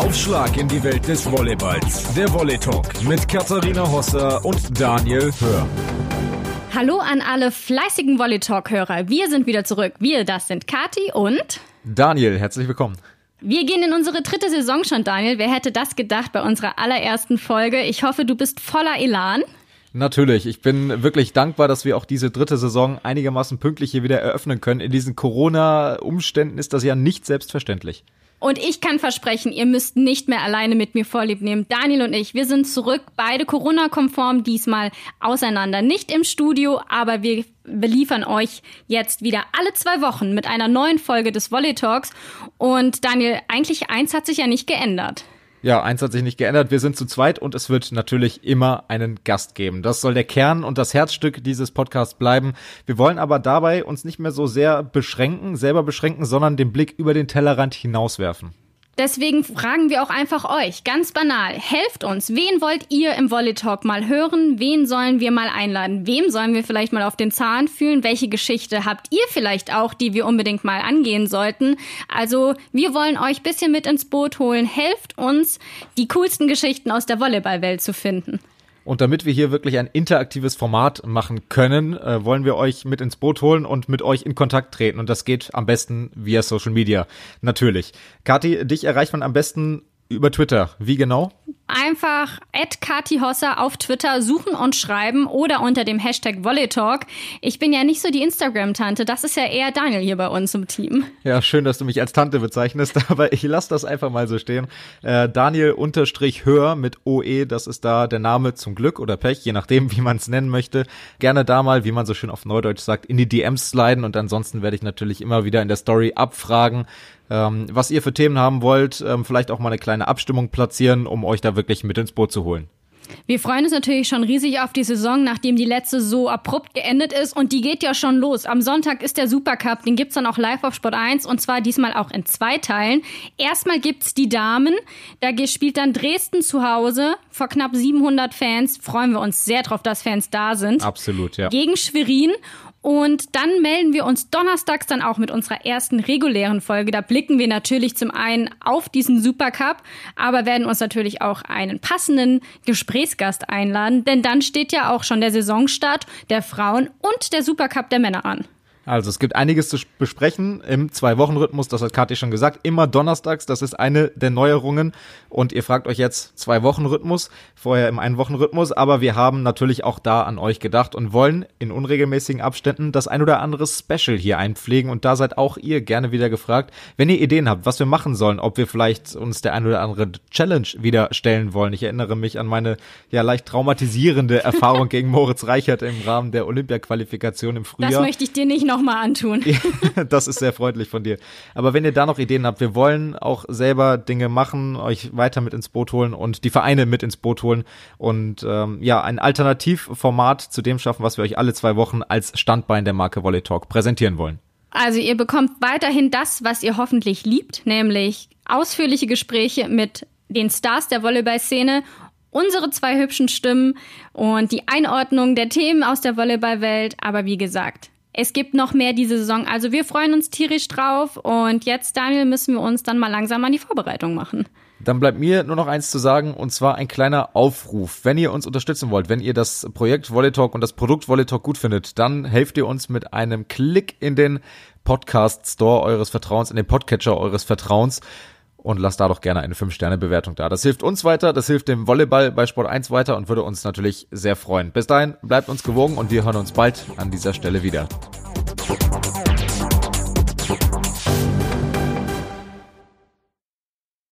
Aufschlag in die Welt des Volleyballs. Der Volley Talk mit Katharina Hosser und Daniel Hör. Hallo an alle fleißigen Volley Talk Hörer. Wir sind wieder zurück. Wir, das sind Kati und Daniel, herzlich willkommen. Wir gehen in unsere dritte Saison schon, Daniel. Wer hätte das gedacht bei unserer allerersten Folge? Ich hoffe, du bist voller Elan. Natürlich, ich bin wirklich dankbar, dass wir auch diese dritte Saison einigermaßen pünktlich hier wieder eröffnen können. In diesen Corona-Umständen ist das ja nicht selbstverständlich. Und ich kann versprechen, ihr müsst nicht mehr alleine mit mir Vorlieb nehmen. Daniel und ich, wir sind zurück, beide Corona-konform, diesmal auseinander. Nicht im Studio, aber wir beliefern euch jetzt wieder alle zwei Wochen mit einer neuen Folge des Volley Talks. Und Daniel, eigentlich eins hat sich ja nicht geändert. Ja, eins hat sich nicht geändert. Wir sind zu zweit und es wird natürlich immer einen Gast geben. Das soll der Kern und das Herzstück dieses Podcasts bleiben. Wir wollen aber dabei uns nicht mehr so sehr beschränken, selber beschränken, sondern den Blick über den Tellerrand hinauswerfen. Deswegen fragen wir auch einfach euch, ganz banal, helft uns. Wen wollt ihr im Volley Talk mal hören? Wen sollen wir mal einladen? Wem sollen wir vielleicht mal auf den Zahn fühlen? Welche Geschichte habt ihr vielleicht auch, die wir unbedingt mal angehen sollten? Also, wir wollen euch bisschen mit ins Boot holen. Helft uns, die coolsten Geschichten aus der Volleyballwelt zu finden. Und damit wir hier wirklich ein interaktives Format machen können, äh, wollen wir euch mit ins Boot holen und mit euch in Kontakt treten. Und das geht am besten via Social Media. Natürlich. Kathi, dich erreicht man am besten über Twitter. Wie genau? Einfach at Kati Hosser auf Twitter suchen und schreiben oder unter dem Hashtag Volleytalk. Ich bin ja nicht so die Instagram-Tante, das ist ja eher Daniel hier bei uns im Team. Ja, schön, dass du mich als Tante bezeichnest, aber ich lasse das einfach mal so stehen. Äh, Daniel unterstrich Hör mit OE, das ist da der Name zum Glück oder Pech, je nachdem, wie man es nennen möchte. Gerne da mal, wie man so schön auf Neudeutsch sagt, in die DMs sliden und ansonsten werde ich natürlich immer wieder in der Story abfragen, ähm, was ihr für Themen haben wollt, ähm, vielleicht auch mal eine kleine Abstimmung platzieren, um euch da wirklich mit ins Boot zu holen. Wir freuen uns natürlich schon riesig auf die Saison, nachdem die letzte so abrupt geendet ist. Und die geht ja schon los. Am Sonntag ist der Supercup, den gibt's dann auch live auf Sport 1 und zwar diesmal auch in zwei Teilen. Erstmal gibt's die Damen. Da spielt dann Dresden zu Hause vor knapp 700 Fans. Freuen wir uns sehr drauf, dass Fans da sind. Absolut, ja. Gegen Schwerin. Und dann melden wir uns donnerstags dann auch mit unserer ersten regulären Folge. Da blicken wir natürlich zum einen auf diesen Supercup, aber werden uns natürlich auch einen passenden Gesprächsgast einladen, denn dann steht ja auch schon der Saisonstart der Frauen und der Supercup der Männer an. Also es gibt einiges zu besprechen im Zwei-Wochen-Rhythmus, das hat Kathi schon gesagt, immer donnerstags, das ist eine der Neuerungen. Und ihr fragt euch jetzt Zwei-Wochen-Rhythmus, vorher im Ein-Wochen-Rhythmus, aber wir haben natürlich auch da an euch gedacht und wollen in unregelmäßigen Abständen das ein oder andere Special hier einpflegen. Und da seid auch ihr gerne wieder gefragt, wenn ihr Ideen habt, was wir machen sollen, ob wir vielleicht uns der ein oder andere Challenge wieder stellen wollen. Ich erinnere mich an meine ja leicht traumatisierende Erfahrung gegen Moritz Reichert im Rahmen der Olympia-Qualifikation im Frühjahr. Das möchte ich dir nicht nochmal antun. das ist sehr freundlich von dir. Aber wenn ihr da noch Ideen habt, wir wollen auch selber Dinge machen, euch weiter mit ins Boot holen und die Vereine mit ins Boot holen und ähm, ja, ein Alternativformat zu dem schaffen, was wir euch alle zwei Wochen als Standbein der Marke Volley Talk präsentieren wollen. Also ihr bekommt weiterhin das, was ihr hoffentlich liebt, nämlich ausführliche Gespräche mit den Stars der Volleyball-Szene unsere zwei hübschen Stimmen und die Einordnung der Themen aus der Volleyballwelt. Aber wie gesagt, es gibt noch mehr diese Saison. Also wir freuen uns tierisch drauf. Und jetzt, Daniel, müssen wir uns dann mal langsam an die Vorbereitung machen. Dann bleibt mir nur noch eins zu sagen, und zwar ein kleiner Aufruf. Wenn ihr uns unterstützen wollt, wenn ihr das Projekt Volley Talk und das Produkt Volley Talk gut findet, dann helft ihr uns mit einem Klick in den Podcast Store eures Vertrauens, in den Podcatcher eures Vertrauens und lasst da doch gerne eine 5-Sterne-Bewertung da. Das hilft uns weiter, das hilft dem Volleyball bei Sport 1 weiter und würde uns natürlich sehr freuen. Bis dahin, bleibt uns gewogen und wir hören uns bald an dieser Stelle wieder.